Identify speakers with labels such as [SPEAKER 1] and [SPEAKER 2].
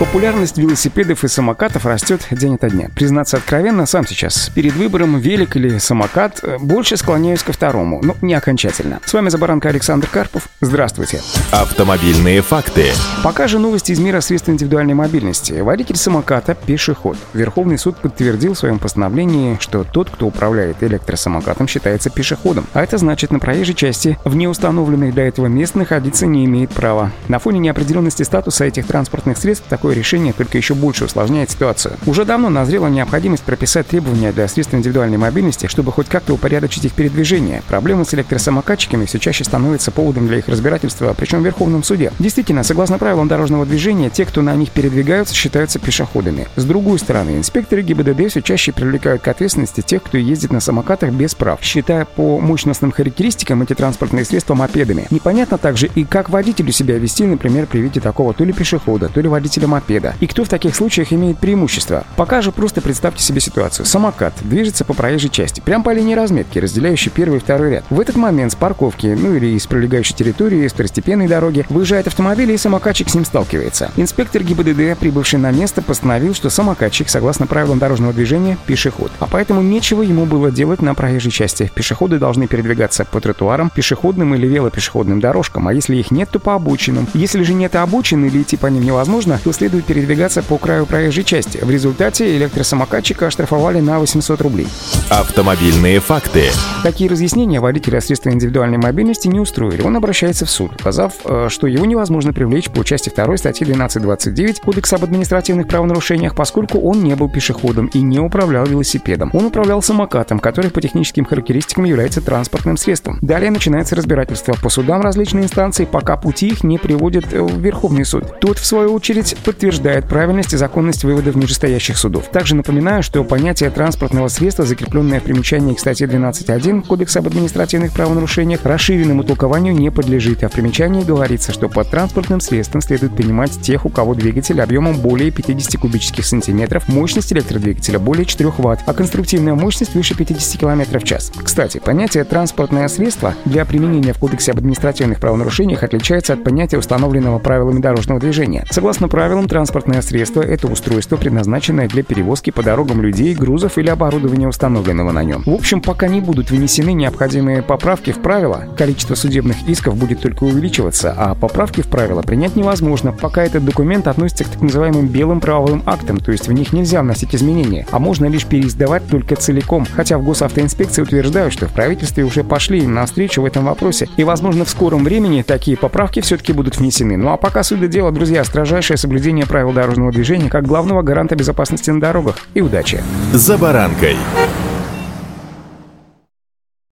[SPEAKER 1] Популярность велосипедов и самокатов растет день ото дня. Признаться откровенно, сам сейчас перед выбором велик или самокат э, больше склоняюсь ко второму, но не окончательно. С вами Забаранка Александр Карпов. Здравствуйте.
[SPEAKER 2] Автомобильные факты.
[SPEAKER 1] Пока же новости из мира средств индивидуальной мобильности. Водитель самоката – пешеход. Верховный суд подтвердил в своем постановлении, что тот, кто управляет электросамокатом, считается пешеходом. А это значит, на проезжей части в неустановленных для этого мест находиться не имеет права. На фоне неопределенности статуса этих транспортных средств такой такое решение только еще больше усложняет ситуацию. Уже давно назрела необходимость прописать требования для средств индивидуальной мобильности, чтобы хоть как-то упорядочить их передвижение. Проблемы с электросамокатчиками все чаще становятся поводом для их разбирательства, причем в Верховном суде. Действительно, согласно правилам дорожного движения, те, кто на них передвигаются, считаются пешеходами. С другой стороны, инспекторы ГИБДД все чаще привлекают к ответственности тех, кто ездит на самокатах без прав, считая по мощностным характеристикам эти транспортные средства мопедами. Непонятно также и как водителю себя вести, например, при виде такого то ли пешехода, то ли водителя мопеда мопеда. И кто в таких случаях имеет преимущество? Пока же просто представьте себе ситуацию. Самокат движется по проезжей части, прямо по линии разметки, разделяющей первый и второй ряд. В этот момент с парковки, ну или из прилегающей территории, с второстепенной дороги, выезжает автомобиль и самокатчик с ним сталкивается. Инспектор ГИБДД, прибывший на место, постановил, что самокатчик, согласно правилам дорожного движения, пешеход. А поэтому нечего ему было делать на проезжей части. Пешеходы должны передвигаться по тротуарам, пешеходным или велопешеходным дорожкам, а если их нет, то по обочинам. Если же нет обочин или идти по ним невозможно, то следует следует передвигаться по краю проезжей части. В результате электросамокатчика оштрафовали на 800 рублей.
[SPEAKER 2] Автомобильные факты.
[SPEAKER 1] Такие разъяснения водителя средства индивидуальной мобильности не устроили. Он обращается в суд, указав, э, что его невозможно привлечь по части 2 статьи 1229 Кодекса об административных правонарушениях, поскольку он не был пешеходом и не управлял велосипедом. Он управлял самокатом, который по техническим характеристикам является транспортным средством. Далее начинается разбирательство по судам различные инстанции, пока пути их не приводят в Верховный суд. Тот, в свою очередь, подтверждает правильность и законность выводов нижестоящих судов. Также напоминаю, что понятие транспортного средства, закрепленное в примечании к статье 12.1 Кодекса об административных правонарушениях, расширенному толкованию не подлежит, а в примечании говорится, что под транспортным средством следует понимать тех, у кого двигатель объемом более 50 кубических сантиметров, мощность электродвигателя более 4 Вт, а конструктивная мощность выше 50 км в час. Кстати, понятие «транспортное средство» для применения в Кодексе об административных правонарушениях отличается от понятия, установленного правилами дорожного движения. Согласно правилам, транспортное средство – это устройство, предназначенное для перевозки по дорогам людей, грузов или оборудования, установленного на нем. В общем, пока не будут вынесены необходимые поправки в правила, количество судебных исков будет только увеличиваться, а поправки в правила принять невозможно, пока этот документ относится к так называемым белым правовым актам, то есть в них нельзя вносить изменения, а можно лишь переиздавать только целиком, хотя в госавтоинспекции утверждают, что в правительстве уже пошли им навстречу в этом вопросе, и, возможно, в скором времени такие поправки все-таки будут внесены. Ну а пока суть до дела, друзья, строжайшее соблюдение соблюдение правил дорожного движения как главного гаранта безопасности на дорогах. И удачи!
[SPEAKER 2] За баранкой.